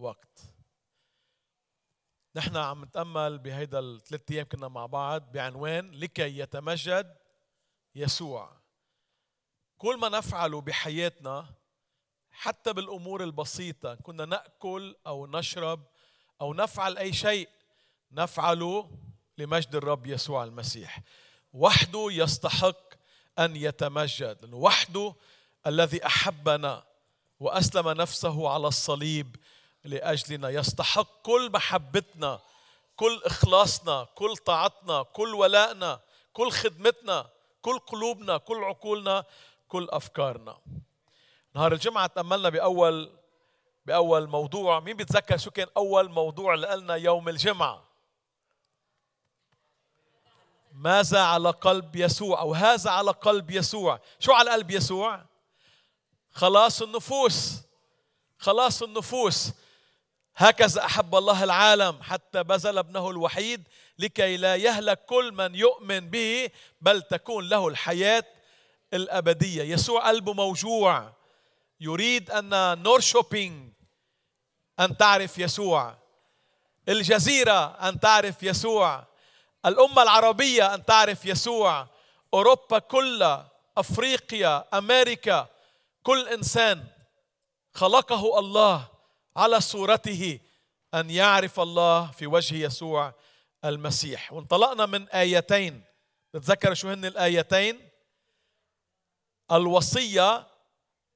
وقت. نحن عم نتأمل بهيدا الثلاث أيام كنا مع بعض بعنوان لكي يتمجد يسوع. كل ما نفعله بحياتنا حتى بالأمور البسيطة كنا نأكل أو نشرب أو نفعل أي شيء نفعله لمجد الرب يسوع المسيح. وحده يستحق أن يتمجد لأنه وحده الذي أحبنا وأسلم نفسه على الصليب لأجلنا. يستحق كل محبتنا كل إخلاصنا كل طاعتنا كل ولائنا كل خدمتنا كل قلوبنا كل عقولنا كل أفكارنا. نهار الجمعة تأملنا بأول بأول موضوع. مين بيتذكر شو كان أول موضوع قلنا يوم الجمعة؟ ماذا على قلب يسوع؟ أو هذا على قلب يسوع؟ شو على قلب يسوع؟ خلاص النفوس خلاص النفوس. هكذا أحب الله العالم حتى بذل ابنه الوحيد لكي لا يهلك كل من يؤمن به بل تكون له الحياة الأبدية. يسوع قلبه موجوع. يريد أن نور شوبينج أن تعرف يسوع. الجزيرة أن تعرف يسوع. الأمة العربية أن تعرف يسوع. أوروبا كلها أفريقيا أمريكا كل إنسان خلقه الله. على صورته أن يعرف الله في وجه يسوع المسيح. وانطلقنا من آيتين. تتذكر شو هن الآيتين؟ الوصية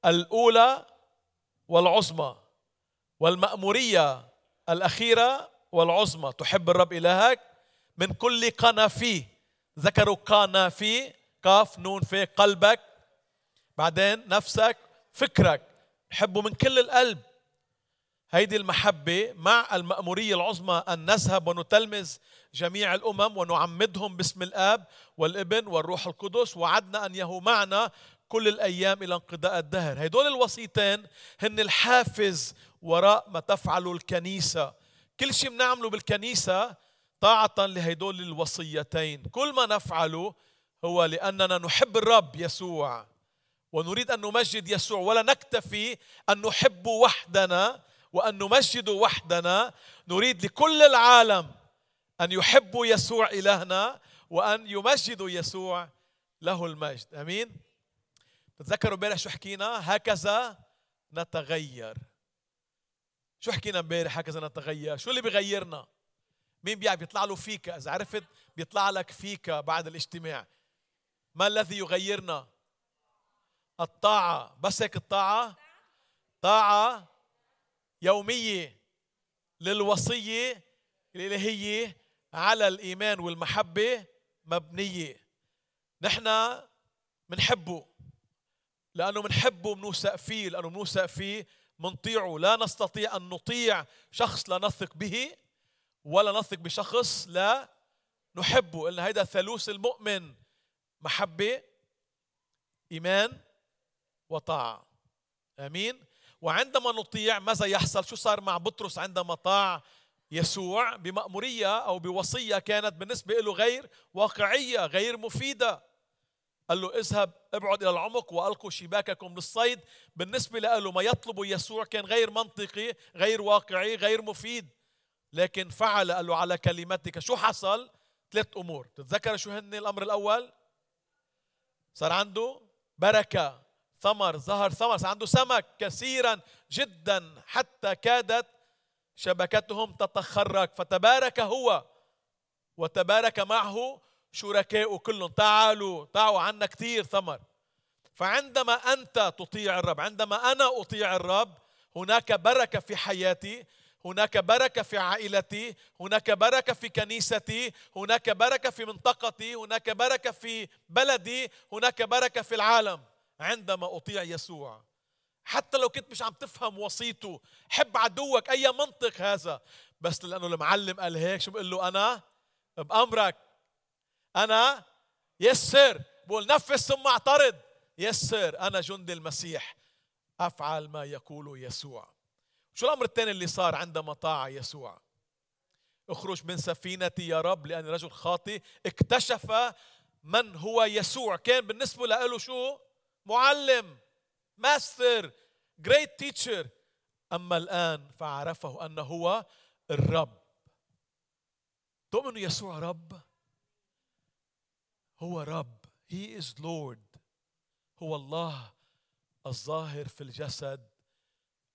الأولى والعظمى والمأمورية الأخيرة والعظمى. تحب الرب إلهك؟ من كل قنافي ذكروا قنافي قاف نون في قلبك. بعدين نفسك فكرك. حبه من كل القلب. هيدي المحبة مع المأمورية العظمى أن نذهب ونتلمذ جميع الأمم ونعمدهم باسم الآب والابن والروح القدس وعدنا أن يهو معنا كل الأيام إلى انقضاء الدهر. هدول الوصيتين هن الحافز وراء ما تفعله الكنيسة. كل شيء بنعمله بالكنيسة طاعة لهدول الوصيتين. كل ما نفعله هو لأننا نحب الرب يسوع ونريد أن نمجد يسوع ولا نكتفي أن نحب وحدنا وأن نمجد وحدنا نريد لكل العالم أن يحبوا يسوع إلهنا وأن يمجدوا يسوع له المجد. أمين؟ بتذكروا امبارح شو حكينا؟ هكذا نتغير. شو حكينا امبارح؟ هكذا نتغير. شو اللي بيغيرنا؟ مين بيعرف؟ بيطلع له فيك. إذا عرفت بيطلع لك فيك بعد الاجتماع. ما الذي يغيرنا؟ الطاعة. بس هيك الطاعة؟ طاعة يومية للوصية الإلهية على الإيمان والمحبة مبنية نحن منحبه لأنه منحبه بنوثق فيه لأنه بنوثق فيه منطيعه لا نستطيع أن نطيع شخص لا نثق به ولا نثق بشخص لا نحبه إن هيدا ثالوث المؤمن محبة إيمان وطاعة. آمين؟ وعندما نطيع ماذا يحصل؟ شو صار مع بطرس عندما طاع يسوع بمأمورية أو بوصية كانت بالنسبة له غير واقعية غير مفيدة؟ قال له اذهب ابعد إلى العمق وألقوا شباككم للصيد بالنسبة له ما يطلبه يسوع كان غير منطقي غير واقعي غير مفيد. لكن فعل قال له على كلمتك. شو حصل؟ ثلاث أمور. تتذكر شو هن الأمر الأول؟ صار عنده بركة. ثمر ظهر ثمر عنده سمك كثيرا جدا حتى كادت شبكتهم تتخرج. فتبارك هو وتبارك معه شركاء كلهم تعالوا تعالوا عنا كثير ثمر. فعندما أنت تطيع الرب عندما أنا أطيع الرب هناك بركة في حياتي هناك بركة في عائلتي هناك بركة في كنيستي هناك بركة في منطقتي هناك بركة في بلدي هناك بركة في العالم. عندما أطيع يسوع. حتى لو كنت مش عم تفهم وصيته حب عدوك أي منطق هذا. بس لأنه المعلم قال هيك شو بقول له؟ أنا بأمرك. أنا yes sir بقول نفذ ثم اعترض. yes sir أنا جندي المسيح. أفعل ما يقول يسوع. شو الأمر الثاني اللي صار عندما طاع يسوع؟ اخرج من سفينتي يا رب لأني رجل خاطئ. اكتشف من هو يسوع. كان بالنسبة له شو؟ معلم master great teacher أما الآن فعرفه أنه هو الرب. تؤمن يسوع رب؟ هو رب. He is Lord. هو الله الظاهر في الجسد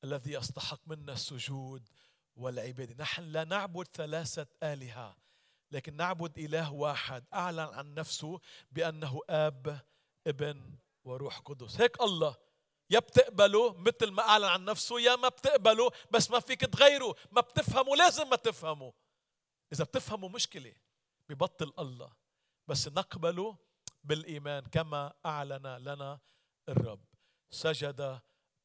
الذي يستحق منا السجود والعبادة. نحن لا نعبد ثلاثة آلهة لكن نعبد إله واحد. أعلن عن نفسه بأنه آب ابن وروح قدس. هيك الله يا بتقبله مثل ما أعلن عن نفسه يا ما بتقبله بس ما فيك تغيره ما بتفهمه لازم ما تفهمه إذا بتفهمه مشكلة ببطل الله بس نقبله بالإيمان كما أعلن لنا الرب. سجد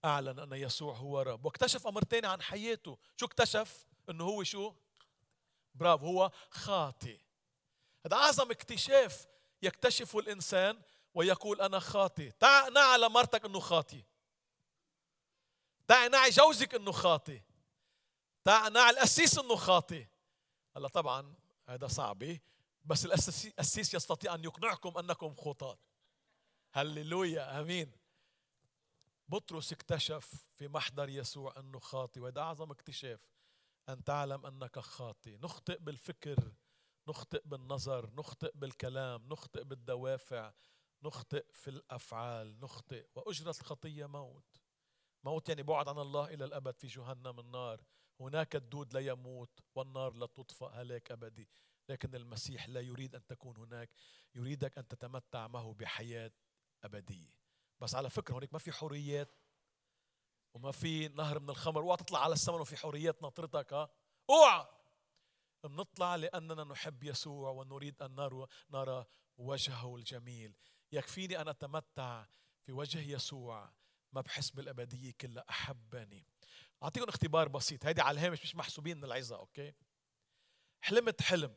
أعلن أن يسوع هو رب. واكتشف أمر ثاني عن حياته. شو اكتشف؟ إنه هو شو؟ برافو هو خاطئ. هذا أعظم اكتشاف يكتشفه الإنسان ويقول أنا خاطئ. تعا نعى مرتك إنه خاطئ. تعا نعي جوزك إنه خاطئ. تعا نعي القسيس إنه خاطئ. هلا طبعا هذا صعب بس القسيس يستطيع أن يقنعكم أنكم خطاة هللويا آمين. بطرس اكتشف في محضر يسوع إنه خاطي وهذا أعظم اكتشاف أن تعلم أنك خاطي نخطئ بالفكر نخطئ بالنظر نخطئ بالكلام نخطئ بالدوافع نخطئ في الأفعال نخطئ. واجره الخطيه موت. موت يعني بعد عن الله إلى الأبد في جهنم النار. هناك الدود لا يموت والنار لا تطفأ هلاك أبدي. لكن المسيح لا يريد أن تكون هناك. يريدك أن تتمتع معه بحياة أبدية. بس على فكرة هونيك ما في حريات وما في نهر من الخمر. اوعى تطلع على السماء وفي حريات ناطرتك ها؟ اوعى! بنطلع لأننا نحب يسوع ونريد أن نرى وجهه الجميل. يكفيني أن أتمتع في وجه يسوع ما بحس بالأبدية كلها أحبني. أعطيكم اختبار بسيط هيدي على الهامش مش محسوبين من العظة أوكي؟ حلمت حلم.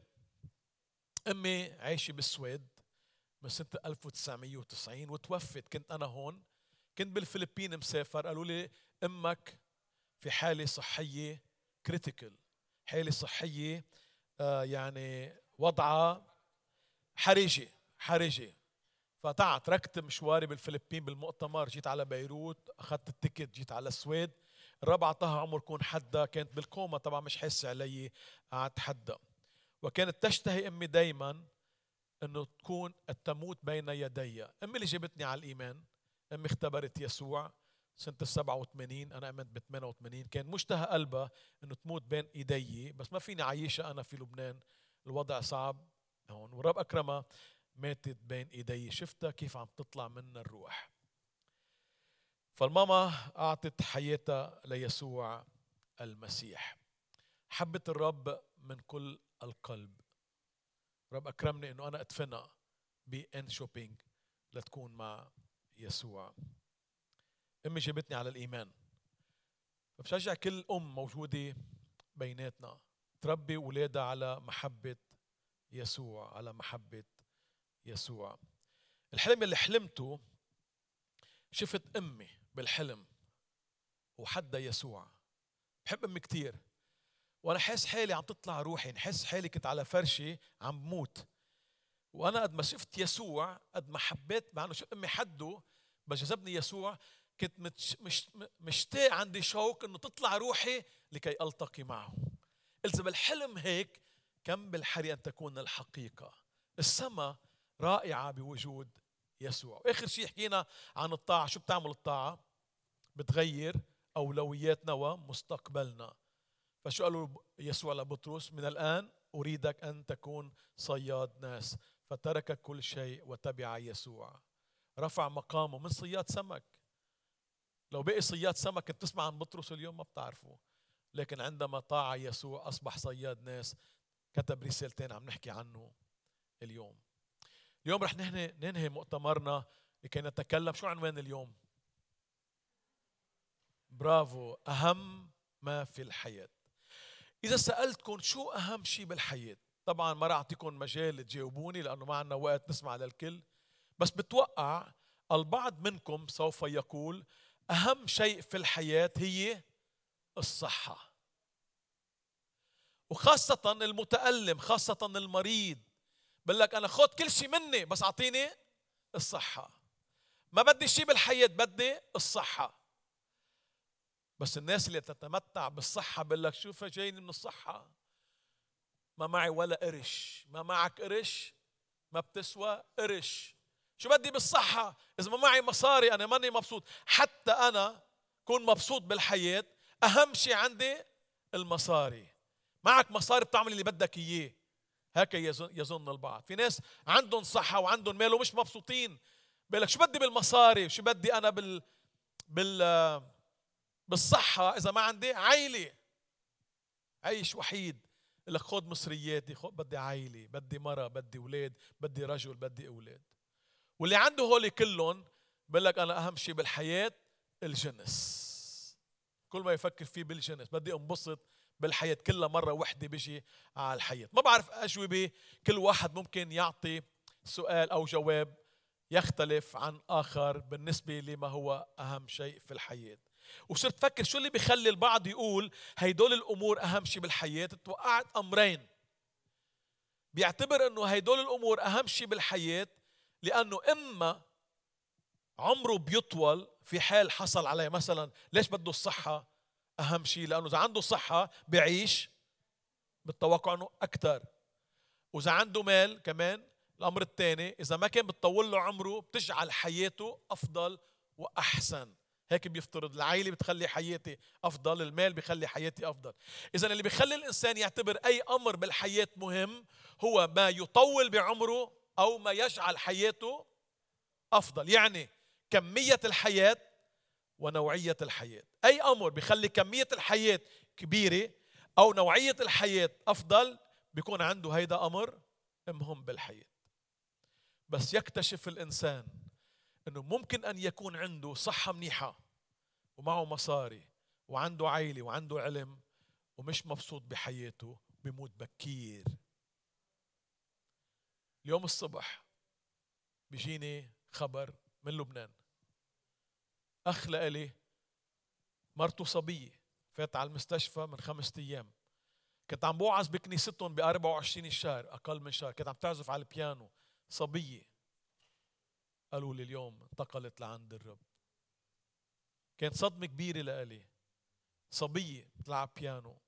أمي عايشة بالسويد من سنة 1990 وتوفت. كنت أنا هون كنت بالفلبين مسافر. قالوا لي أمك في حالة صحية critical حالة صحية آه يعني وضعها حرجة حرجة. فتعا تركت مشواري بالفلبين بالمؤتمر جيت على بيروت أخذت ال ticket جيت على السويد. الرب عطاها عمر كون حدا كانت بالكوما طبعا مش حاسة علي قعدت حدا وكانت تشتهي أمي دايما إنه تكون التموت بين يدي. أمي اللي جابتني على الإيمان أمي اختبرت يسوع سنة ال 87 أنا آمنت ب 88 كان مشتهى قلبها إنه تموت بين إيدي بس ما فيني عايشها أنا في لبنان. الوضع صعب هون والرب أكرمها. ماتت بين إيدي. شفتها كيف عم تطلع منا الروح. فالماما أعطت حياتها ليسوع المسيح. حبت الرب من كل القلب. رب أكرمني إنه أنا أدفنها بأن شوبينج لتكون مع يسوع. أمي جابتني على الإيمان. فبشجع كل أم موجودة بيناتنا تربي أولادها على محبة يسوع على محبة يسوع. الحلم اللي حلمته شفت أمي بالحلم وحدا يسوع. بحب أمي كثير وأنا حاسس حالي عم تطلع روحي نحس حالي كنت على فرشي عم بموت. وأنا قد ما شفت يسوع قد ما حبيت مع إنه شفت أمي حده بس جذبني يسوع كنت مش مش مشتاق عندي شوق إنه تطلع روحي لكي ألتقي معه. قلت بالحلم هيك كم بالحري أن تكون الحقيقة. السماء رائعة بوجود يسوع. واخر شيء حكينا عن الطاعة. شو بتعمل الطاعة؟ بتغير أولوياتنا ومستقبلنا. فشو قالوا يسوع لبطرس؟ من الآن أريدك أن تكون صياد ناس. فترك كل شيء وتبع يسوع. رفع مقامه من صياد سمك. لو بقي صياد سمك كنت تسمع عن بطرس اليوم؟ ما بتعرفه. لكن عندما طاع يسوع أصبح صياد ناس كتب رسالتين عم نحكي عنه اليوم. اليوم رح ننهي مؤتمرنا لكي نتكلم شو عنوان اليوم؟ برافو أهم ما في الحياة. إذا سألتكم شو أهم شيء بالحياة طبعا ما راح أعطيكم مجال تجاوبوني لأنه ما عندنا وقت نسمع للكل. بس بتوقع البعض منكم سوف يقول أهم شيء في الحياة هي الصحة. وخاصة المتألم خاصة المريض بقول لك أنا خذ كل شيء مني بس أعطيني الصحة. ما بدي شيء بالحياة بدي الصحة. بس الناس اللي تتمتع بالصحة بقول لك شوف جايني من الصحة. ما معي ولا قرش. ما معك قرش ما بتسوى قرش. شو بدي بالصحة؟ إذا ما معي مصاري أنا ماني مبسوط. حتى أنا كون مبسوط بالحياة أهم شيء عندي المصاري. معك مصاري بتعمل اللي بدك إياه. هيك يظن البعض. في ناس عندهم صحة وعندهم مال ومش مبسوطين. بيقول لك شو بدي بالمصاري؟ شو بدي أنا بال بال بالصحة؟ إذا ما عندي عيلة. عيش وحيد. لك خذ مصرياتي خذ بدي عائلة بدي مرة بدي أولاد بدي رجل بدي أولاد. واللي عنده هول كلهم بقول لك أنا أهم شيء بالحياة الجنس. كل ما يفكر فيه بالجنس. بدي أنبسط بالحياة كلها مرة وحدة بيجي على الحياة. ما بعرف أجوبة كل واحد ممكن يعطي سؤال أو جواب يختلف عن آخر بالنسبة لما هو أهم شيء في الحياة. وصرت فكر شو اللي بيخلي البعض يقول هيدول الأمور أهم شيء بالحياة؟ توقعت أمرين. بيعتبر إنه هيدول الأمور أهم شيء بالحياة لأنه إما عمره بيطول في حال حصل عليه مثلا ليش بده الصحة؟ أهم شيء لأنه إذا عنده صحة بيعيش بالتوقع إنه أكثر وإذا عنده مال كمان الأمر الثاني إذا ما كان بتطول له عمره بتجعل حياته أفضل وأحسن. هيك بيفترض. العائله بتخلي حياتي أفضل المال بيخلي حياتي أفضل. إذا اللي بيخلي الإنسان يعتبر أي أمر بالحياة مهم هو ما يطول بعمره أو ما يجعل حياته أفضل. يعني كمية الحياة ونوعية الحياة. أي أمر بيخلي كمية الحياة كبيرة أو نوعية الحياة أفضل بيكون عنده هيدا أمر مهم بالحياة. بس يكتشف الإنسان إنه ممكن أن يكون عنده صحة منيحة ومعه مصاري وعنده عائله وعنده علم ومش مبسوط بحياته بموت بكير. اليوم الصبح بيجيني خبر من لبنان. اخ لإلي مرته صبية. فات على المستشفى من خمسة أيام. كنت عم بوعظ بكنيستهم ب 24 الشهر أقل من شهر. كنت عم تعزف على البيانو. صبية. قالوا لي اليوم انتقلت لعند الرب. كانت صدمة كبيرة لإلي. صبية بتلعب بيانو.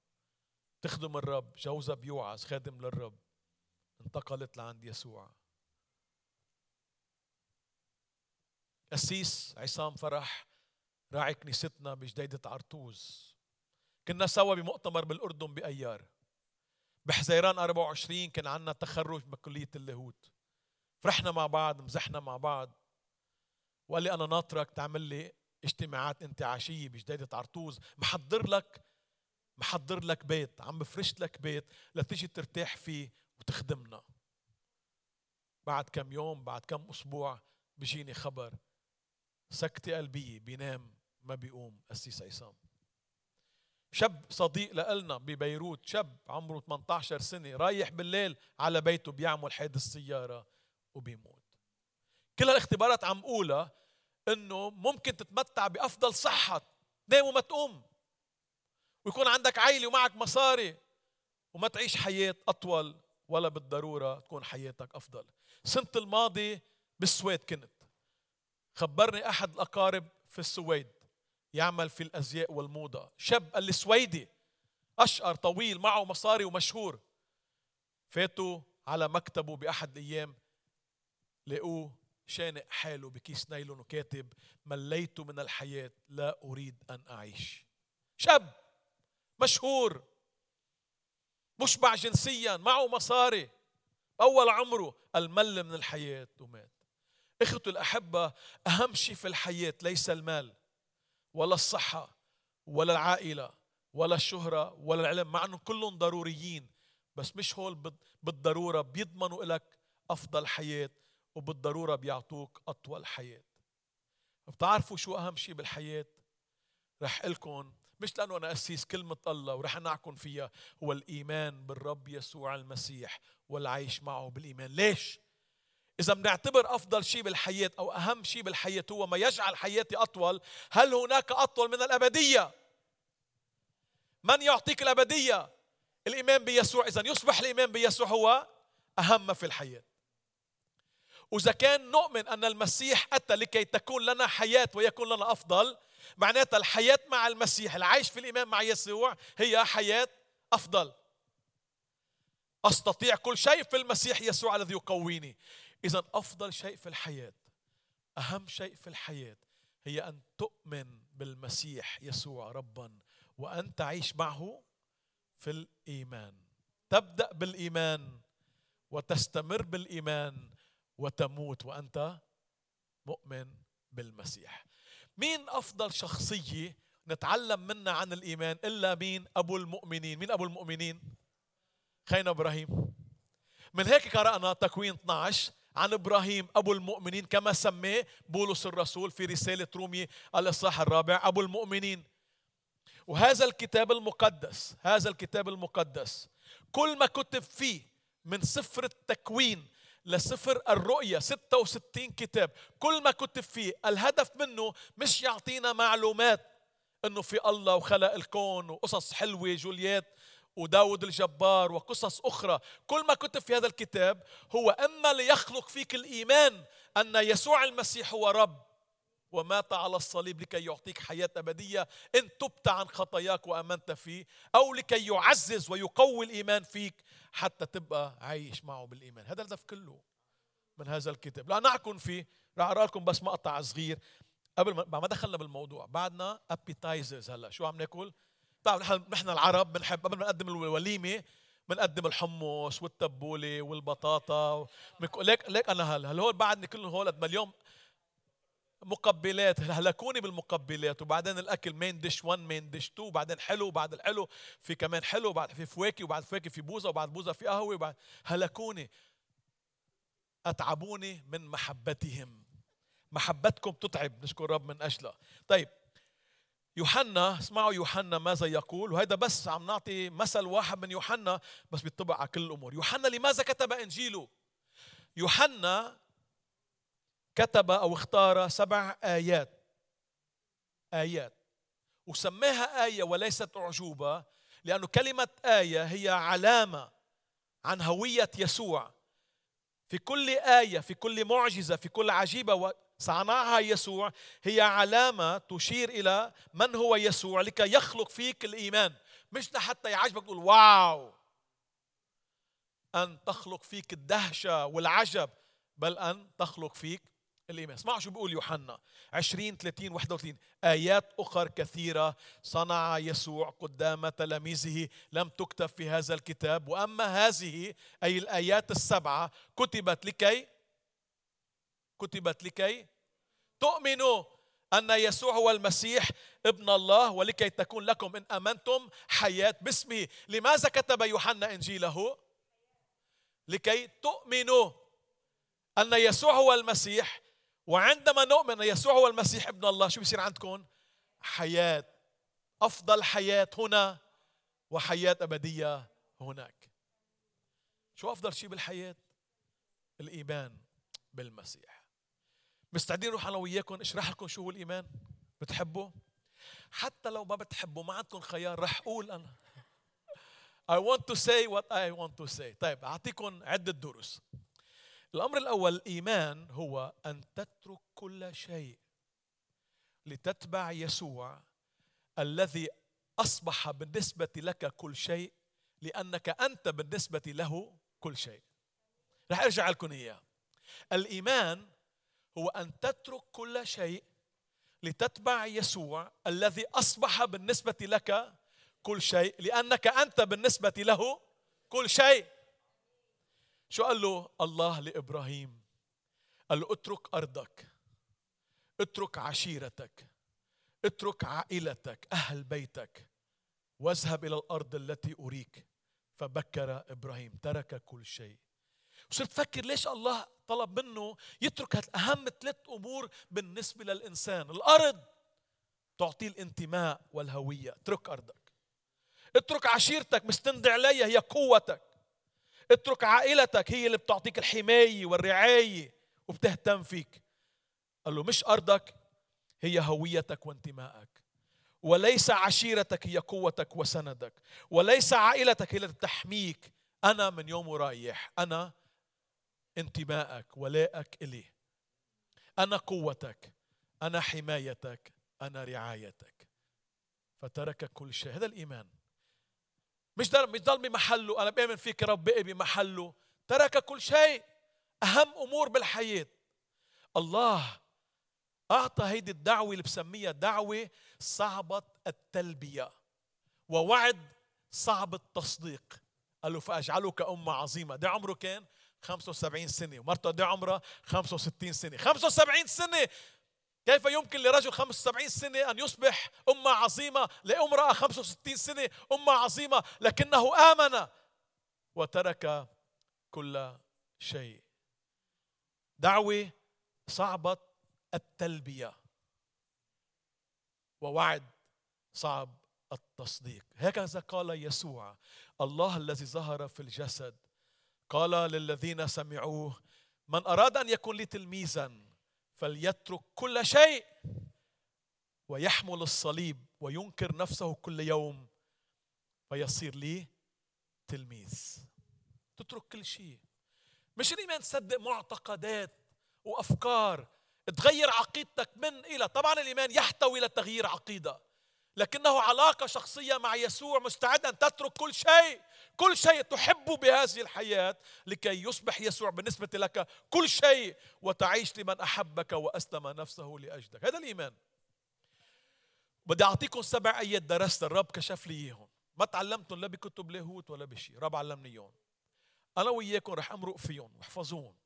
تخدم الرب. جوزها بيوعظ خادم للرب. انتقلت لعند يسوع. قسيس عصام فرح. راعي كنيستنا بجديدة عرطوز كنا سوا بمؤتمر بالأردن بأيار. بحزيران 24 كان عندنا تخرج بكلية اللاهوت. فرحنا مع بعض مزحنا مع بعض. وقال لي أنا ناطرك تعمل لي اجتماعات انتعاشية بجديدة عرطوز محضر لك محضر لك بيت عم بفرش لك بيت لتيجي ترتاح فيه وتخدمنا. بعد كم يوم بعد كم أسبوع بيجيني خبر. سكتة قلبية بينام. ما بيقوم قسيس عصام شاب صديق لنا ببيروت شاب عمره 18 سنة رايح بالليل على بيته بيعمل حادث سيارة وبيموت. كل هالاختبارات عم قولها إنه ممكن تتمتع بأفضل صحة تنام وما تقوم. ويكون عندك عائله ومعك مصاري وما تعيش حياة أطول ولا بالضرورة تكون حياتك أفضل. سنة الماضي بالسويد كنت. خبرني أحد الأقارب في السويد. يعمل في الأزياء والموضة. شاب قال لي سويدي أشقر طويل معه مصاري ومشهور. فاتوا على مكتبه بأحد الأيام لقوه شانق حاله بكيس نايلون وكاتب مليت من الحياة لا أريد أن أعيش. شاب مشهور مشبع جنسيا معه مصاري. أول عمره المل من الحياة ومات. إخوتي الأحبة أهم شيء في الحياة ليس المال. ولا الصحة ولا العائلة ولا الشهرة ولا العلم مع أنهم كلهم ضروريين بس مش هول بالضرورة بيضمنوا لك أفضل حياة وبالضرورة بيعطوك أطول حياة. بتعرفوا شو أهم شيء بالحياة؟ رح لكم مش لأنه أنا أسيس كلمة الله ورح نعكم فيها هو الإيمان بالرب يسوع المسيح والعيش معه بالإيمان. ليش؟ إذا بنعتبر أفضل شيء بالحياة أو أهم شيء بالحياة هو ما يجعل حياتي أطول هل هناك أطول من الأبدية؟ من يعطيك الأبدية؟ الإيمان بيسوع إذا يصبح الإيمان بيسوع هو أهم في الحياة وإذا كان نؤمن أن المسيح أتى لكي تكون لنا حياة ويكون لنا أفضل معناتها الحياة مع المسيح العيش في الإيمان مع يسوع هي حياة أفضل أستطيع كل شيء في المسيح يسوع الذي يقويني إذا أفضل شيء في الحياة أهم شيء في الحياة هي أن تؤمن بالمسيح يسوع ربا وأن تعيش معه في الإيمان. تبدأ بالإيمان وتستمر بالإيمان وتموت وأنت مؤمن بالمسيح. مين أفضل شخصية نتعلم منها عن الإيمان؟ إلا مين؟ أبو المؤمنين. مين أبو المؤمنين؟ خينا إبراهيم. من هيك قرأنا تكوين 12 عن إبراهيم أبو المؤمنين كما سماه بولس الرسول في رسالة رومي الإصحاح الرابع أبو المؤمنين. وهذا الكتاب المقدس هذا الكتاب المقدس كل ما كتب فيه من سفر التكوين لسفر الرؤيا 66 كتاب كل ما كتب فيه الهدف منه مش يعطينا معلومات إنه في الله وخلق الكون وقصص حلوة جولييت. وداود الجبار وقصص أخرى. كل ما كتب في هذا الكتاب هو إما ليخلق فيك الإيمان أن يسوع المسيح هو رب ومات على الصليب لكي يعطيك حياة أبدية. إن تبت عن خطاياك وأمنت فيه أو لكي يعزز ويقوي الإيمان فيك حتى تبقى عايش معه بالإيمان. هذا الهدف كله من هذا الكتاب. لا نعكن فيه رح أقرأ لكم بس مقطع صغير. قبل ما دخلنا بالموضوع بعدنا ابيتايزرز هلا. شو عم ناكل؟ بتعرف نحن العرب بنحب قبل ما نقدم الوليمة بنقدم الحمص والتبولة والبطاطا ليك ليك أنا هلا هل هول بعدني كلهم هول قد اليوم مقبلات هلكوني بالمقبلات. وبعدين الأكل مين ديش 1 مين ديش 2 وبعدين حلو وبعد الحلو في كمان حلو وبعد في فواكه وبعد فواكه في بوزة وبعد بوزة في قهوة وبعد هلكوني. أتعبوني من محبتهم. محبتكم تتعب نشكر رب من أجلها. طيب يوحنا اسمعوا يوحنا ماذا يقول وهذا بس عم نعطي مثل واحد من يوحنا بس بيطبق على كل الأمور. يوحنا لماذا كتب إنجيله؟ يوحنا كتب أو اختار سبع آيات. آيات. وسماها آية وليست أعجوبة لأنه كلمة آية هي علامة عن هوية يسوع. في كل آية في كل معجزة في كل عجيبة صنعها يسوع. هي علامة تشير إلى من هو يسوع لكي يخلق فيك الإيمان. مش لحتى يعجبك تقول واو! أن تخلق فيك الدهشة والعجب بل أن تخلق فيك الإيمان. اسمعوا شو بيقول يوحنا. 20 30 31 آيات أخر كثيرة. صنع يسوع قدام تلاميذه لم تكتب في هذا الكتاب. وأما هذه أي الآيات السبعة كتبت لكي كتبت لكي تؤمنوا أن يسوع هو المسيح ابن الله ولكي تكون لكم إن أمنتم حياة باسمه. لماذا كتب يوحنا إنجيله؟ لكي تؤمنوا أن يسوع هو المسيح وعندما نؤمن أن يسوع هو المسيح ابن الله شو بيصير عندكم؟ حياة أفضل حياة هنا وحياة أبدية هناك. شو أفضل شيء بالحياة؟ الإيمان بالمسيح. مستعدين نروح أنا وياكم اشرح لكم شو هو الإيمان؟ بتحبوا حتى لو ما بتحبوا ما عندكم خيار رح أقول أنا. I want to say what I want to say. طيب أعطيكم عدة دروس. الأمر الأول الإيمان هو أن تترك كل شيء لتتبع يسوع الذي أصبح بالنسبة لك كل شيء لأنك أنت بالنسبة له كل شيء. رح أرجع لكم إياه. الإيمان هو أن تترك كل شيء لتتبع يسوع الذي أصبح بالنسبة لك كل شيء لأنك أنت بالنسبة له كل شيء. شو قال له؟ الله لإبراهيم قال له اترك أرضك اترك عشيرتك اترك عائلتك أهل بيتك واذهب إلى الأرض التي أريك. فبكر إبراهيم ترك كل شيء. وصرت تفكر ليش الله طلب منه يترك أهم ثلاث أمور بالنسبة للإنسان. الأرض تعطيه الانتماء والهوية. اترك أرضك. اترك عشيرتك مستند عليها هي قوتك. اترك عائلتك هي اللي بتعطيك الحماية والرعاية وبتهتم فيك. قال له مش أرضك هي هويتك وانتمائك. وليس عشيرتك هي قوتك وسندك. وليس عائلتك هي التي تحميك. أنا من يوم رايح أنا انتمائك ولائك إلي أنا قوتك أنا حمايتك أنا رعايتك. فترك كل شيء. هذا الإيمان. مش ضل مش ضل بمحله. أنا بآمن فيك رب بقي بمحله. ترك كل شيء. أهم أمور بالحياة. الله أعطى هيدي الدعوة اللي بسميها دعوة صعبة التلبية. ووعد صعب التصديق. قال له فأجعلك أمة عظيمة. ده عمره كان 75 سنة ومرته ده عمرها 65 سنة. 75 سنة! كيف يمكن لرجل 75 سنة أن يصبح أمة عظيمة لامرأة 65 سنة أمة عظيمة لكنه آمن وترك كل شيء؟ دعوة صعبة التلبية ووعد صعب التصديق. هكذا قال يسوع الله الذي ظهر في الجسد قال للذين سمعوه من أراد أن يكون لي تلميذا فليترك كل شيء ويحمل الصليب وينكر نفسه كل يوم فيصير لي تلميذ. تترك كل شيء. مش الإيمان تصدق معتقدات وأفكار تغير عقيدتك من إلى طبعا الإيمان يحتوي لتغيير عقيدة. لكنه علاقة شخصية مع يسوع مستعد أن تترك كل شيء. كل شيء تحبه بهذه الحياة لكي يصبح يسوع بالنسبة لك كل شيء وتعيش لمن أحبك وأسلم نفسه لأجلك. هذا الإيمان. بدي أعطيكم سبع آيات درست الرب كشف لي إياهم. ما تعلمتهم لا بكتب لاهوت ولا بشيء. الرب علمني إياهم. أنا وياكم رح أمرق فيهم. واحفظوهم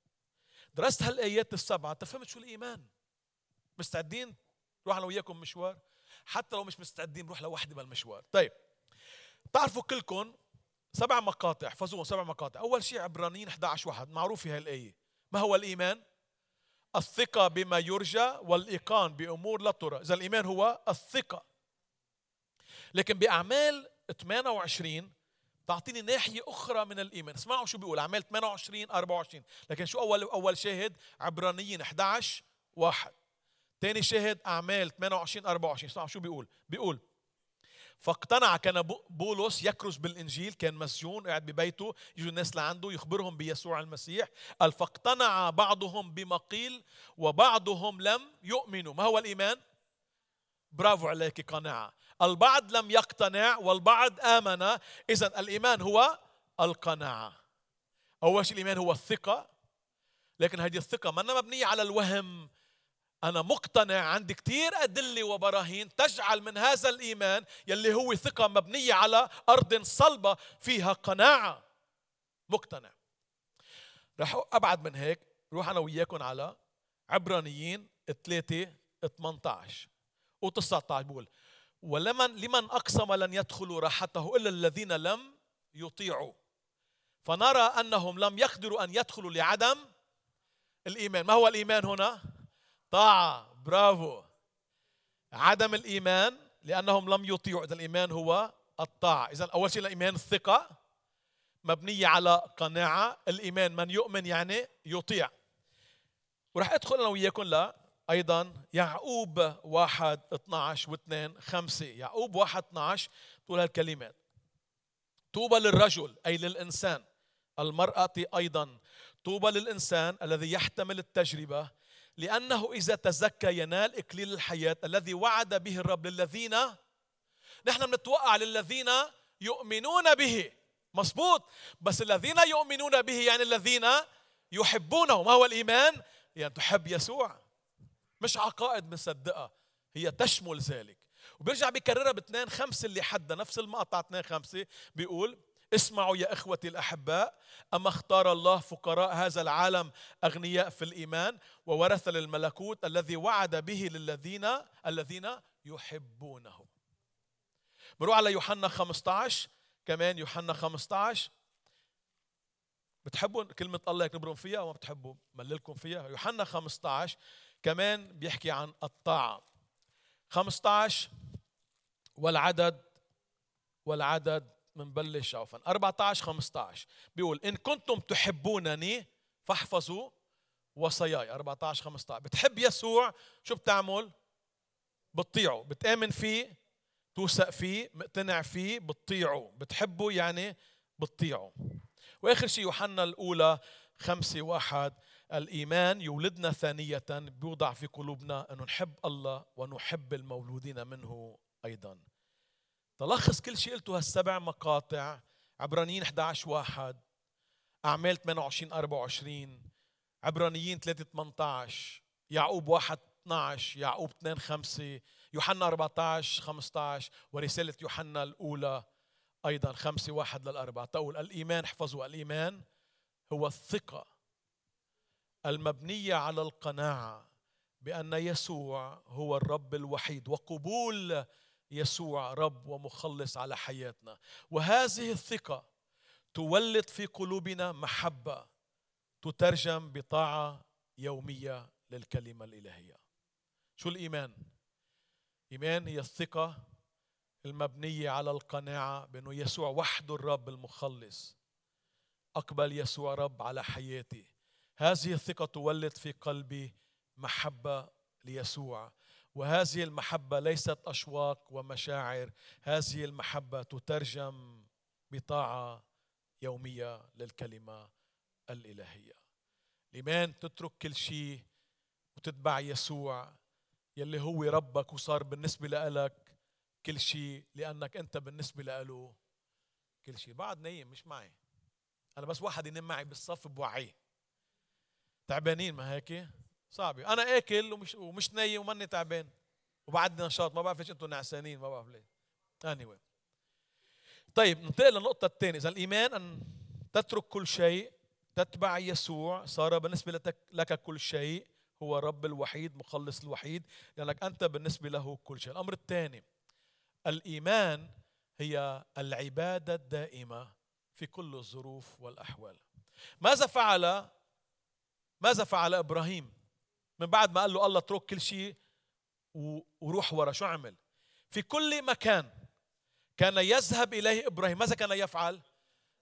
درست هالآيات السبعة. تفهمت شو الإيمان؟ مستعدين روح أنا وياكم مشوار؟ حتى لو مش مستعدين نروح لوحدة بالمشوار. طيب بتعرفوا كلكم سبع مقاطع احفظوهم سبع مقاطع. أول شيء عبرانيين 11 واحد معروفة هالآية ما هو الإيمان؟ الثقة بما يرجى والإيقان بأمور لا ترى. إذا الإيمان هو الثقة. لكن بأعمال 28 تعطيني ناحية أخرى من الإيمان. اسمعوا شو بيقول أعمال 28 24 لكن شو أول أول شاهد؟ عبرانيين 11 واحد. ثاني شاهد أعمال 28 24 اسمعوا شو بيقول. بيقول فاقتنع كان بولس يكرز بالإنجيل كان مسجون قاعد ببيته يجوا الناس لعنده يخبرهم بيسوع المسيح. قال فاقتنع بعضهم بما قيل وبعضهم لم يؤمنوا. ما هو الإيمان؟ برافو عليك قناعه البعض لم يقتنع والبعض آمن. اذا الإيمان هو القناعة. أول شيء الإيمان هو الثقة. لكن هذه الثقة ما مبنية على الوهم. أنا مقتنع عندي كثير أدلة وبراهين تجعل من هذا الإيمان يلي هو ثقة مبنية على أرض صلبة فيها قناعة. مقتنع. رح أبعد من هيك روح أنا وياكم على عبرانيين 3 18 و 19 بقول ولمن لمن أقسم لن يدخلوا راحته إلا الذين لم يطيعوا. فنرى أنهم لم يقدروا أن يدخلوا لعدم الإيمان. ما هو الإيمان هنا؟ طاعة برافو. عدم الإيمان لأنهم لم يطيعوا. إذا الإيمان هو الطاعة. إذا أول شيء الإيمان الثقة مبنية على قناعة. الإيمان من يؤمن يعني يطيع. ورح أدخل أنا وياكم لا أيضا يعقوب واحد 12 واثنين خمسة. يعقوب واحد 12 تقول هالكلمات طوبى للرجل أي للإنسان. المرأة أيضا. طوبى للإنسان الذي يحتمل التجربة لأنه إذا تزكى ينال إكليل الحياة الذي وعد به الرب للذين نحن بنتوقع للذين يؤمنون به. مظبوط. بس الذين يؤمنون به يعني الذين يحبونه. ما هو الإيمان؟ يعني تحب يسوع. مش عقائد مصدقة. هي تشمل ذلك. وبيرجع بيكررها باثنين خمسة اللي حدا نفس المقطع اثنين خمسة بيقول اسمعوا يا إخوتي الأحباء اما اختار الله فقراء هذا العالم أغنياء في الإيمان؟ وورث للملكوت الذي وعد به للذين الذين يحبونه. بروح على يوحنا 15 كمان يوحنا 15 بتحبوا كلمة الله هيك نبرم فيها أو ما بتحبوا؟ مللكم فيها. يوحنا 15 كمان بيحكي عن الطاعة. 15 والعدد والعدد بنبلش عفوا. 14 15 بيقول إن كنتم تحبونني فاحفظوا وصاياي 14 15 بتحب يسوع؟ شو بتعمل؟ بتطيعه. بتآمن فيه؟ توثق فيه؟ مقتنع فيه؟ بتطيعه. بتحبه يعني بتطيعه. وآخر شيء يوحنا الأولى خمسة واحد. الإيمان يولدنا ثانية. بيوضع في قلوبنا أن نحب الله ونحب المولودين منه أيضا. تلخص كل شيء قلته هالسبع مقاطع عبرانيين 11 واحد أعمال 28 24 عبرانيين 3 18 يعقوب 1 12 يعقوب 2 5 يوحنا 14 15 ورسالة يوحنا الأولى أيضا 5 1 للأربعة. تقول الإيمان احفظوا الإيمان هو الثقة المبنية على القناعة بأن يسوع هو الرب الوحيد وقبول يسوع رب ومخلص على حياتنا. وهذه الثقة تولد في قلوبنا محبة تترجم بطاعة يومية للكلمة الإلهية. شو الإيمان؟ إيمان هي الثقة المبنية على القناعة بأنه يسوع وحده الرب المخلص. أقبل يسوع رب على حياتي. هذه الثقة تولد في قلبي محبة ليسوع. وهذه المحبة ليست أشواق ومشاعر. هذه المحبة تترجم بطاعة يومية للكلمة الإلهية. الإيمان تترك كل شيء وتتبع يسوع يلي هو ربك وصار بالنسبة لك كل شيء لأنك أنت بالنسبة له كل شيء. بعد نايم مش معي. أنا بس واحد ينام معي بالصف بوعيه. تعبانين ما هيك؟ صعبة أنا آكل ومش ومش نايم وماني تعبان. وبعدني نشاط. ما بعرف ليش أنتم نعسانين ما بعرف ليه anyway. طيب ننتقل للنقطة الثانية. إذا الإيمان أن تترك كل شيء تتبع يسوع صار بالنسبة لك كل شيء هو رب الوحيد مخلص الوحيد لأنك أنت بالنسبة له كل شيء. الأمر الثاني الإيمان هي العبادة الدائمة في كل الظروف والأحوال. ماذا فعل ماذا فعل إبراهيم؟ من بعد ما قال له الله اترك كل شيء وروح ورا. شو عمل؟ في كل مكان كان يذهب إليه إبراهيم. ماذا كان يفعل؟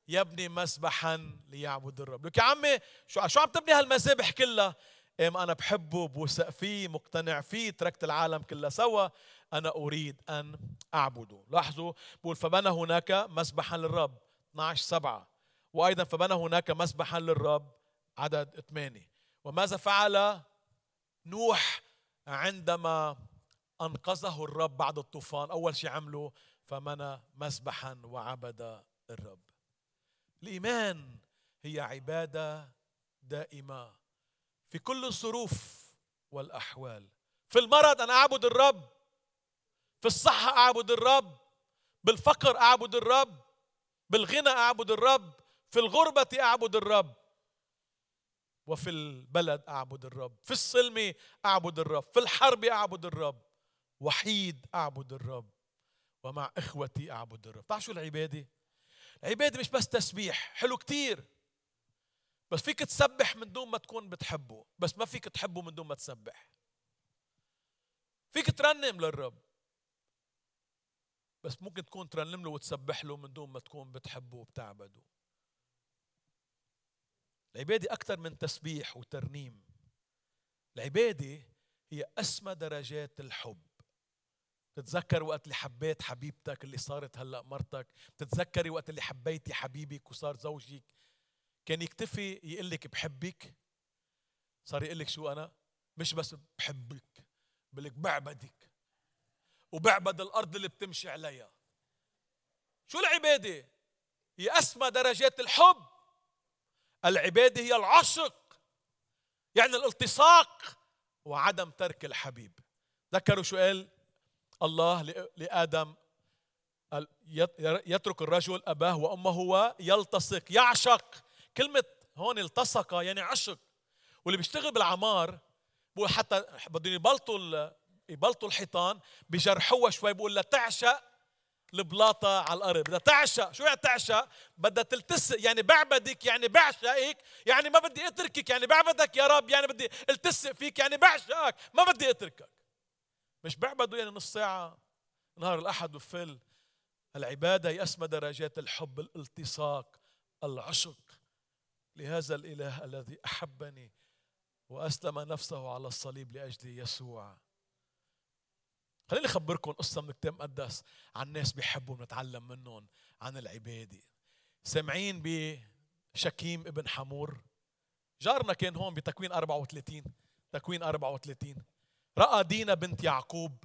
يبني مسبحا ليعبد الرب. لك يا عمي شو شو عم تبني هالمذابح كلها إم أنا بحبه بوثق فيه مقتنع فيه تركت العالم كلها سوا. أنا أريد أن أعبده. لاحظوا بقول فبنى هناك مسبحا للرب. 12 سبعة. وأيضا فبنى هناك مسبحا للرب عدد ثمانية وماذا فعل؟ نوح عندما أنقذه الرب بعد الطوفان أول شيء عمله فمنى مسبحا وعبد الرب. الإيمان هي عبادة دائمة في كل الظروف والأحوال. في المرض أنا أعبد الرب في الصحة أعبد الرب بالفقر أعبد الرب بالغنى أعبد الرب في الغربة أعبد الرب. وفي البلد أعبد الرب في السلم أعبد الرب في الحرب أعبد الرب وحيد أعبد الرب ومع إخوتي أعبد الرب. تعرف شو العبادة؟ العبادة مش بس تسبيح حلو كتير. بس فيك تسبح من دون ما تكون بتحبه بس ما فيك تحبه من دون ما تسبح. فيك ترنم للرب بس ممكن تكون ترنم له وتسبح له من دون ما تكون بتحبه وبتعبده. العبادة أكثر من تسبيح وترنيم. العبادة هي أسمى درجات الحب. بتتذكر وقت اللي حبيت حبيبتك اللي صارت هلأ مرتك؟ بتتذكري وقت اللي حبيتي حبيبك وصار زوجك؟ كان يكتفي يقول لك بحبك؟ صار يقول لك شو أنا؟ مش بس بحبك بقول بعبدك. وبعبد الأرض اللي بتمشي عليها. شو العبادة؟ هي أسمى درجات الحب. العبادة هي العشق يعني الالتصاق وعدم ترك الحبيب. ذكروا شو قال الله لآدم يترك الرجل أباه وأمه ويلتصق يعشق. كلمة هون التصق يعني عشق. واللي بيشتغل بالعمار بقول حتى بدهم يبلطوا يبلطوا الحيطان بجرحوها شوي بقول لها تعشق البلاطة على الأرض. بدها تعشق شو يعني تعشق بدها تلتصق يعني بعبدك يعني بعشقك يعني ما بدي أتركك. يعني بعبدك يا رب. يعني بدي التصق فيك. يعني بعشقك ما بدي أتركك. مش بعبده يعني نص ساعة نهار الأحد وفل العبادة هي أسمى درجات الحب الالتصاق العشق. لهذا الإله الذي أحبني وأسلم نفسه على الصليب لأجل يسوع. خليني أخبركم قصة من الكتاب المقدس عن ناس بيحبوا نتعلم منهم عن العبادة. سامعين بشكيم ابن حمور؟ جارنا كان هون بتكوين 34 تكوين 34 رأى دينا بنت يعقوب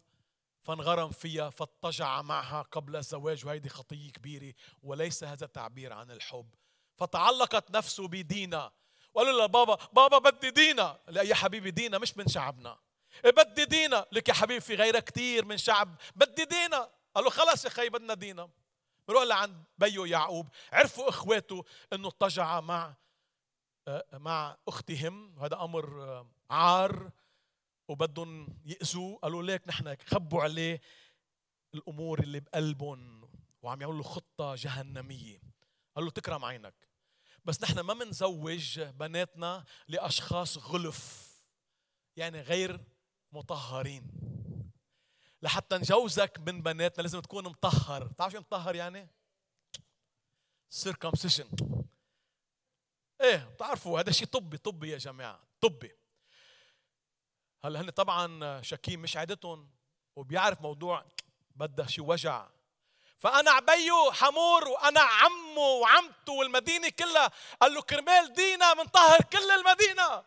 فانغرم فيها فاضطجع معها قبل الزواج وهيدي خطية كبيرة وليس هذا تعبير عن الحب. فتعلقت نفسه بدينا وقال له بابا بابا بدي دينا لا يا حبيبي دينا مش من شعبنا. بدي دينا لك يا حبيبي في غيرها كثير من شعب. بدي دينا قال له خلص يا خي بدنا دينا بروح لعند بيو يعقوب. عرفوا إخواته إنه اضطجع مع آه، مع اختهم هذا أمر آه، عار وبدهم يأذوه. قالوا ليك نحن خبوا عليه الأمور اللي بقلبهم وعم يعملوا خطة جهنمية. قال له تكرم عينك. بس نحن ما منزوج بناتنا لأشخاص غلف. يعني غير مطهرين. لحتى نجوزك من بناتنا لازم تكون مطهر. بتعرف شو مطهر يعني؟ سيركمسيشن إيه بتعرفوا هذا شيء طبي طبي يا جماعة طبي. هلا هن طبعا شكيم مش عادتهم وبيعرف موضوع بدها شي وجع. فأنا عبيه حمور وأنا عمه وعمته والمدينة كلها. قال له كرمال دينا منطهر كل المدينة.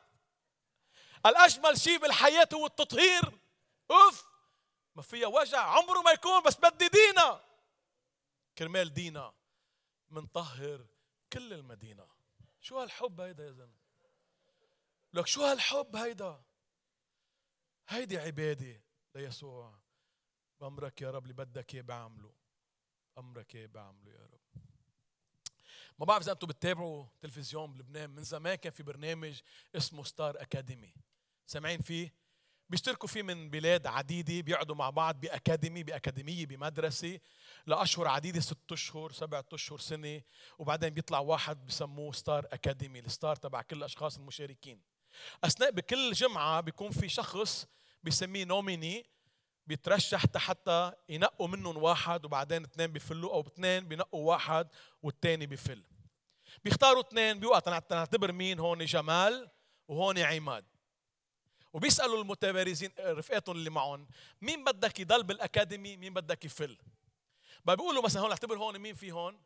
الأجمل شيء بالحياة هو التطهير. أوف! ما فيها وجع. عمره ما يكون بس بدي دينا. كرمال دينا. منطهر كل المدينة. شو هالحب هيدا يا زلمة؟ لك شو هالحب هيدا؟ هيدي عبادة ليسوع. بأمرك يا رب اللي بدك إياه بعمله. أمرك إيه بعمله يا رب. ما بعرف إذا أنتم بتتابعوا تلفزيون بلبنان. من زمان كان في برنامج اسمه ستار أكاديمي سامعين فيه؟ بيشتركوا فيه من بلاد عديدة بيقعدوا مع بعض بأكاديمي بأكاديمية بمدرسة لأشهر عديدة ست أشهر سبعة أشهر سنة. وبعدين بيطلع واحد بسموه ستار أكاديمي ال star تبع كل الأشخاص المشاركين. أثناء بكل جمعة بيكون في شخص بيسميه nominé بيترشح حتى ينقوا منهم واحد وبعدين اثنين بيفلوا أو اثنين بينقوا واحد والثاني بيفل. بيختاروا اثنين بيوقع نعتبر مين؟ هون جمال وهون عماد. وبيسألوا المتبارزين رفقاتهم اللي معهم مين بدك يضل بالأكاديمي؟ مين بدك يفل؟ بيقولوا مثلا هون اعتبر هون مين في هون؟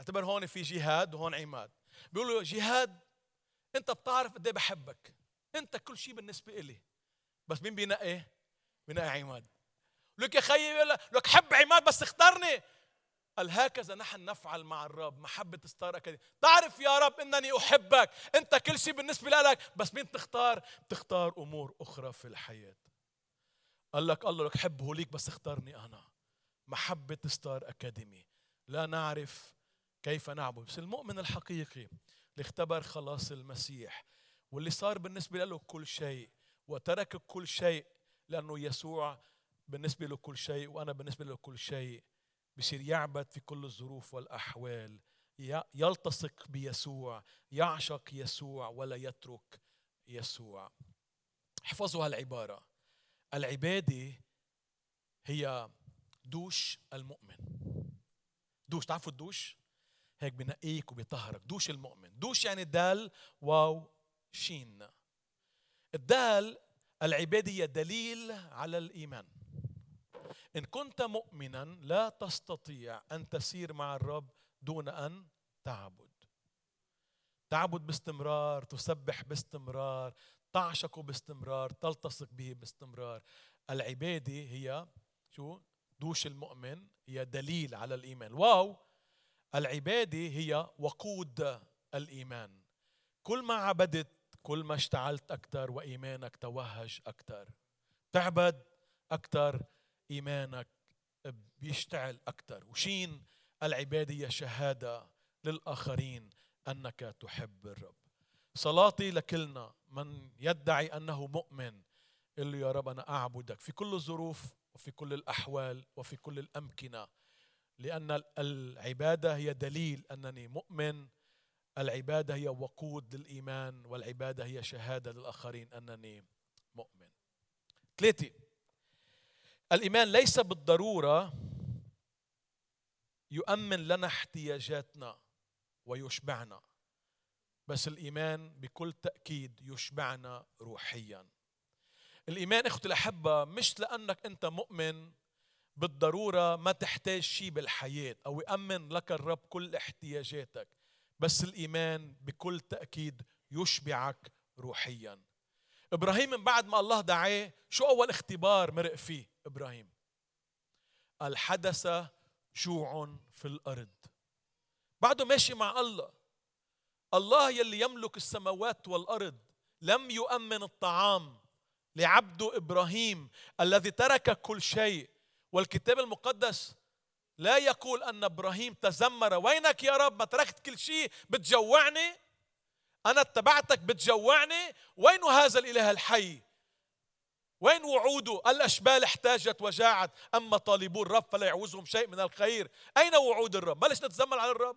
اعتبر هون في جهاد وهون عماد. بيقولوا جهاد أنت بتعرف قد إيه بحبك. أنت كل شيء بالنسبة إلي. بس مين بينقي؟ بنقي عماد. لك يا خيي لك حب عماد بس اختارني. قال هكذا نحن نفعل مع الرب محبة ستار أكاديمي تعرف يا رب أنني أحبك. أنت كل شيء بالنسبة لك. بس مين تختار؟ تختار أمور أخرى في الحياة. قال لك الله لك حبه ليك بس اختارني أنا. محبة ستار أكاديمي. لا نعرف كيف نعبد. بس المؤمن الحقيقي اللي اختبر خلاص المسيح واللي صار بالنسبة له كل شيء وترك كل شيء لأنه يسوع بالنسبة له كل شيء وأنا بالنسبة له كل شيء. بصير يعبد في كل الظروف والأحوال. يلتصق بيسوع يعشق يسوع ولا يترك يسوع. احفظوا هالعبارة. العبادة هي دوش المؤمن. دوش تعرفوا الدوش؟ هيك بنقيك وبيطهرك دوش المؤمن. دوش يعني دال واو شين. الدال العبادة هي دليل على الإيمان. إن كنت مؤمنا لا تستطيع أن تسير مع الرب دون أن تعبد. تعبد باستمرار تسبح باستمرار تعشق باستمرار تلتصق به باستمرار. العبادة هي شو؟ دوش المؤمن هي دليل على الإيمان. واو! العبادة هي وقود الإيمان. كل ما عبدت كل ما اشتعلت أكثر وإيمانك توهج أكثر تعبد أكثر إيمانك بيشتعل أكثر وشين العبادة هي شهادة للآخرين أنك تحب الرب. صلاتي لكلنا من يدعي أنه مؤمن قل له يا رب أنا أعبدك. في كل الظروف وفي كل الأحوال وفي كل الأمكنة. لأن العبادة هي دليل أنني مؤمن. العبادة هي وقود للإيمان والعبادة هي شهادة للآخرين أنني مؤمن. ثلاثة الإيمان ليس بالضرورة يؤمن لنا احتياجاتنا ويشبعنا بس الإيمان بكل تأكيد يشبعنا روحيا. الإيمان أختي الأحبة مش لأنك أنت مؤمن بالضرورة ما تحتاج شيء بالحياة أو يأمن لك الرب كل احتياجاتك بس الإيمان بكل تأكيد يشبعك روحيا. إبراهيم من بعد ما الله دعاه شو أول اختبار مرق فيه إبراهيم؟ قال حدث جوع في الأرض. بعده ماشي مع الله. الله يلي يملك السماوات والأرض لم يؤمن الطعام لعبده إبراهيم الذي ترك كل شيء. والكتاب المقدس لا يقول أن إبراهيم تذمر وينك يا رب؟ ما تركت كل شيء؟ بتجوعني؟ أنا اتبعتك بتجوعني وين هذا الإله الحي؟ وين وعوده الأشبال احتاجت وجاعت؟ أما طالبو الرب فلا يعوزهم شيء من الخير. أين وعود الرب؟ بلش نتذمر على الرب.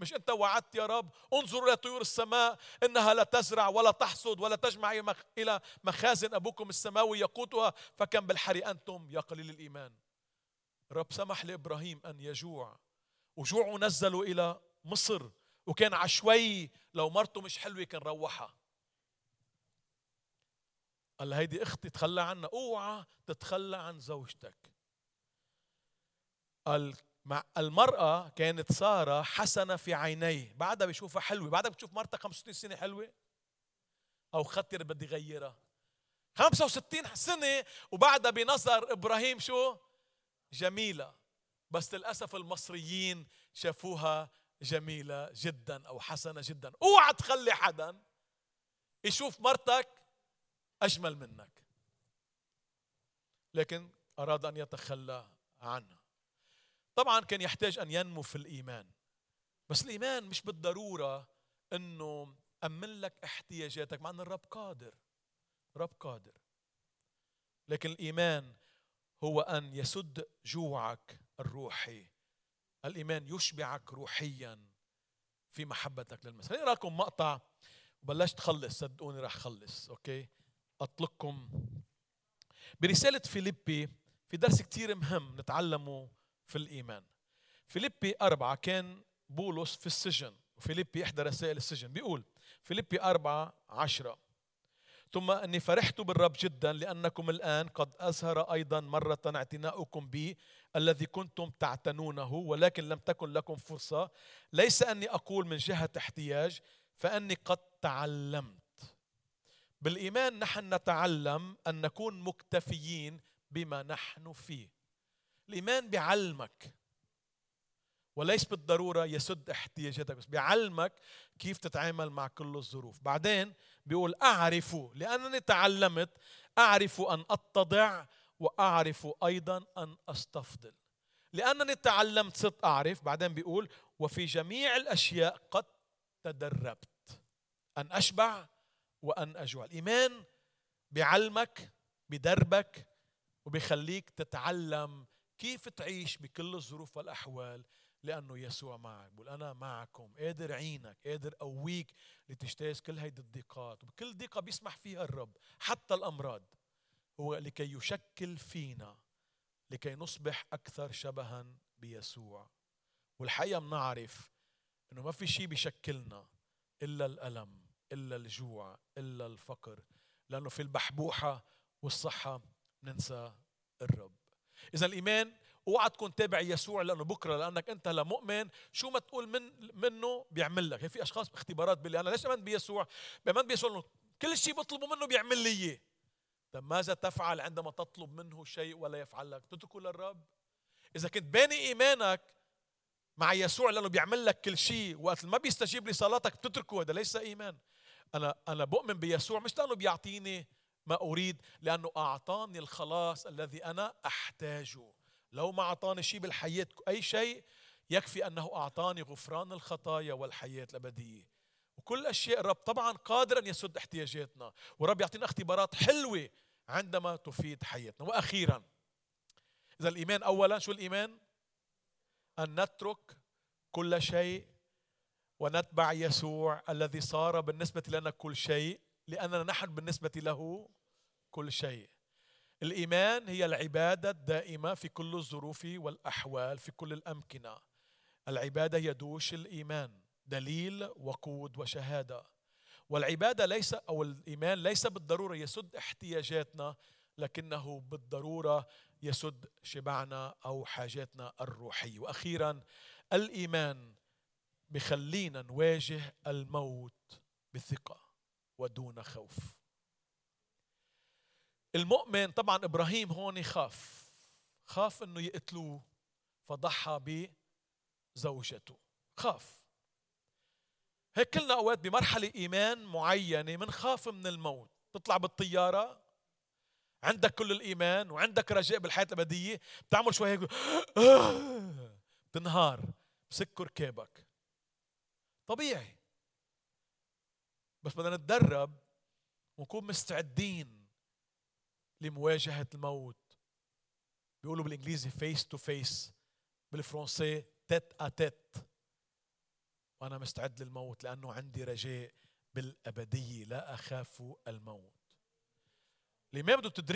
مش أنت وعدت يا رب؟ انظروا إلى طيور السماء إنها لا تزرع ولا تحصد ولا تجمع إلى مخازن أبوكم السماوي يقوتها فكم بالحري أنتم يا قليل الإيمان. الرب سمح لإبراهيم أن يجوع. وجوعه نزلوا إلى مصر. وكان عشوائي لو مرته مش حلوة كان روحها. قال هيدي أختي تخلى عنها أوعى تتخلى عن زوجتك. قال مع المرأة كانت سارة حسنة في عينيه بعدها بيشوفها حلوة بعدها بتشوف مرتك 65 سنة حلوة. أو خطر بدي غيرها. 65 سنة وبعدها بنظر إبراهيم شو؟ جميلة. بس للأسف المصريين شافوها جميلة جدا أو حسنة جدا. اوعى تخلي حدا يشوف مرتك أجمل منك. لكن أراد أن يتخلى عنها طبعا كان يحتاج أن ينمو في الإيمان. بس الإيمان مش بالضرورة أنه أمن لك احتياجاتك مع أن الرب قادر. رب قادر. لكن الإيمان هو أن يسد جوعك الروحي. الإيمان يشبعك روحيا في محبتك للمسيح. نقرا لكم مقطع؟ وبلشت خلص صدقوني رح خلص okay؟ أطلقكم. برسالة فيليبي في درس كتير مهم نتعلمه في الإيمان. فيليبي أربعة كان بولس في السجن وفيليبي إحدى رسائل السجن. بيقول فيليبي أربعة عشرة. ثم أني فرحت بالرب جدا لأنكم الآن قد أظهر أيضا مرة اعتناؤكم بي. الذي كنتم تعتنونه ولكن لم تكن لكم فرصة. ليس أني أقول من جهة احتياج فأني قد تعلمت. بالإيمان نحن نتعلم أن نكون مكتفيين بما نحن فيه. الإيمان بيعلمك وليس بالضرورة يسد احتياجاتك بس بيعلمك كيف تتعامل مع كل الظروف. بعدين بيقول أعرف لأنني تعلمت أعرف أن أتضع وأعرف أيضا أن أستفضل. لأنني تعلمت صرت أعرف بعدين بيقول وفي جميع الأشياء قد تدربت. أن أشبع وأن أجوع. الإيمان بيعلمك بدربك وبيخليك تتعلم كيف تعيش بكل الظروف والأحوال لأنه يسوع معك. بقول أنا معكم. قادر عينك قادر أقويك لتجتاز كل هيدي الضيقات. وبكل ضيقة بيسمح فيها الرب حتى الأمراض. هو لكي يشكل فينا لكي نصبح أكثر شبها بيسوع. والحقيقة بنعرف إنه ما في شيء بيشكلنا إلا الألم إلا الجوع إلا الفقر لأنه في البحبوحة والصحة ننسى الرب. إذا الإيمان أوعى تكون تابع يسوع لأنه بكرة لأنك أنت لا مؤمن. شو ما تقول من منه بيعمل لك. في أشخاص باختبارات باللي أنا ليش أمن بيسوع؟ بأمن بيسوع إنه كل شيء بطلبه منه بيعمل لي إياه. طب ماذا تفعل عندما تطلب منه شيء ولا يفعل لك؟ تتركه للرب. إذا كنت باني إيمانك مع يسوع لأنه بيعمل لك كل شيء وقت ما بيستجيب لصلاتك بتتركه هذا ليس إيمان. أنا أنا بؤمن بيسوع مش لأنه بيعطيني ما أريد لأنه أعطاني الخلاص الذي أنا أحتاجه. لو ما أعطاني شيء بالحياة أي شيء يكفي أنه أعطاني غفران الخطايا والحياة الأبدية. وكل أشياء الرب طبعا قادر أن يسد احتياجاتنا. ورب يعطينا اختبارات حلوة عندما تفيد حياتنا. وأخيرا إذا الإيمان أولا شو الإيمان؟ أن نترك كل شيء ونتبع يسوع الذي صار بالنسبة لنا كل شيء لأننا نحن بالنسبة له كل شيء. الإيمان هي العبادة الدائمة في كل الظروف والأحوال في كل الأمكنة. العبادة هي دوش الإيمان دليل وقود وشهادة. والعبادة ليس أو الإيمان ليس بالضرورة يسد احتياجاتنا لكنه بالضرورة يسد شبعنا أو حاجاتنا الروحية. وأخيرا الإيمان بخلينا نواجه الموت بثقة ودون خوف. المؤمن طبعا إبراهيم هون خاف خاف أنه يقتلوه فضحى بزوجته. خاف. هيك كلنا أوقات بمرحلة إيمان معينة منخاف من الموت. تطلع بالطيارة عندك كل الإيمان وعندك رجاء بالحياة الأبدية بتعمل شوي هيك بتنهار بتسك ركابك طبيعي. بس بدنا نتدرب ونكون مستعدين لمواجهة الموت. بيقولوا بالإنجليزي face to face بالفرنسي tête à tête وأنا مستعد للموت لأنه عندي رجاء بالأبدية لا أخاف الموت. ما بده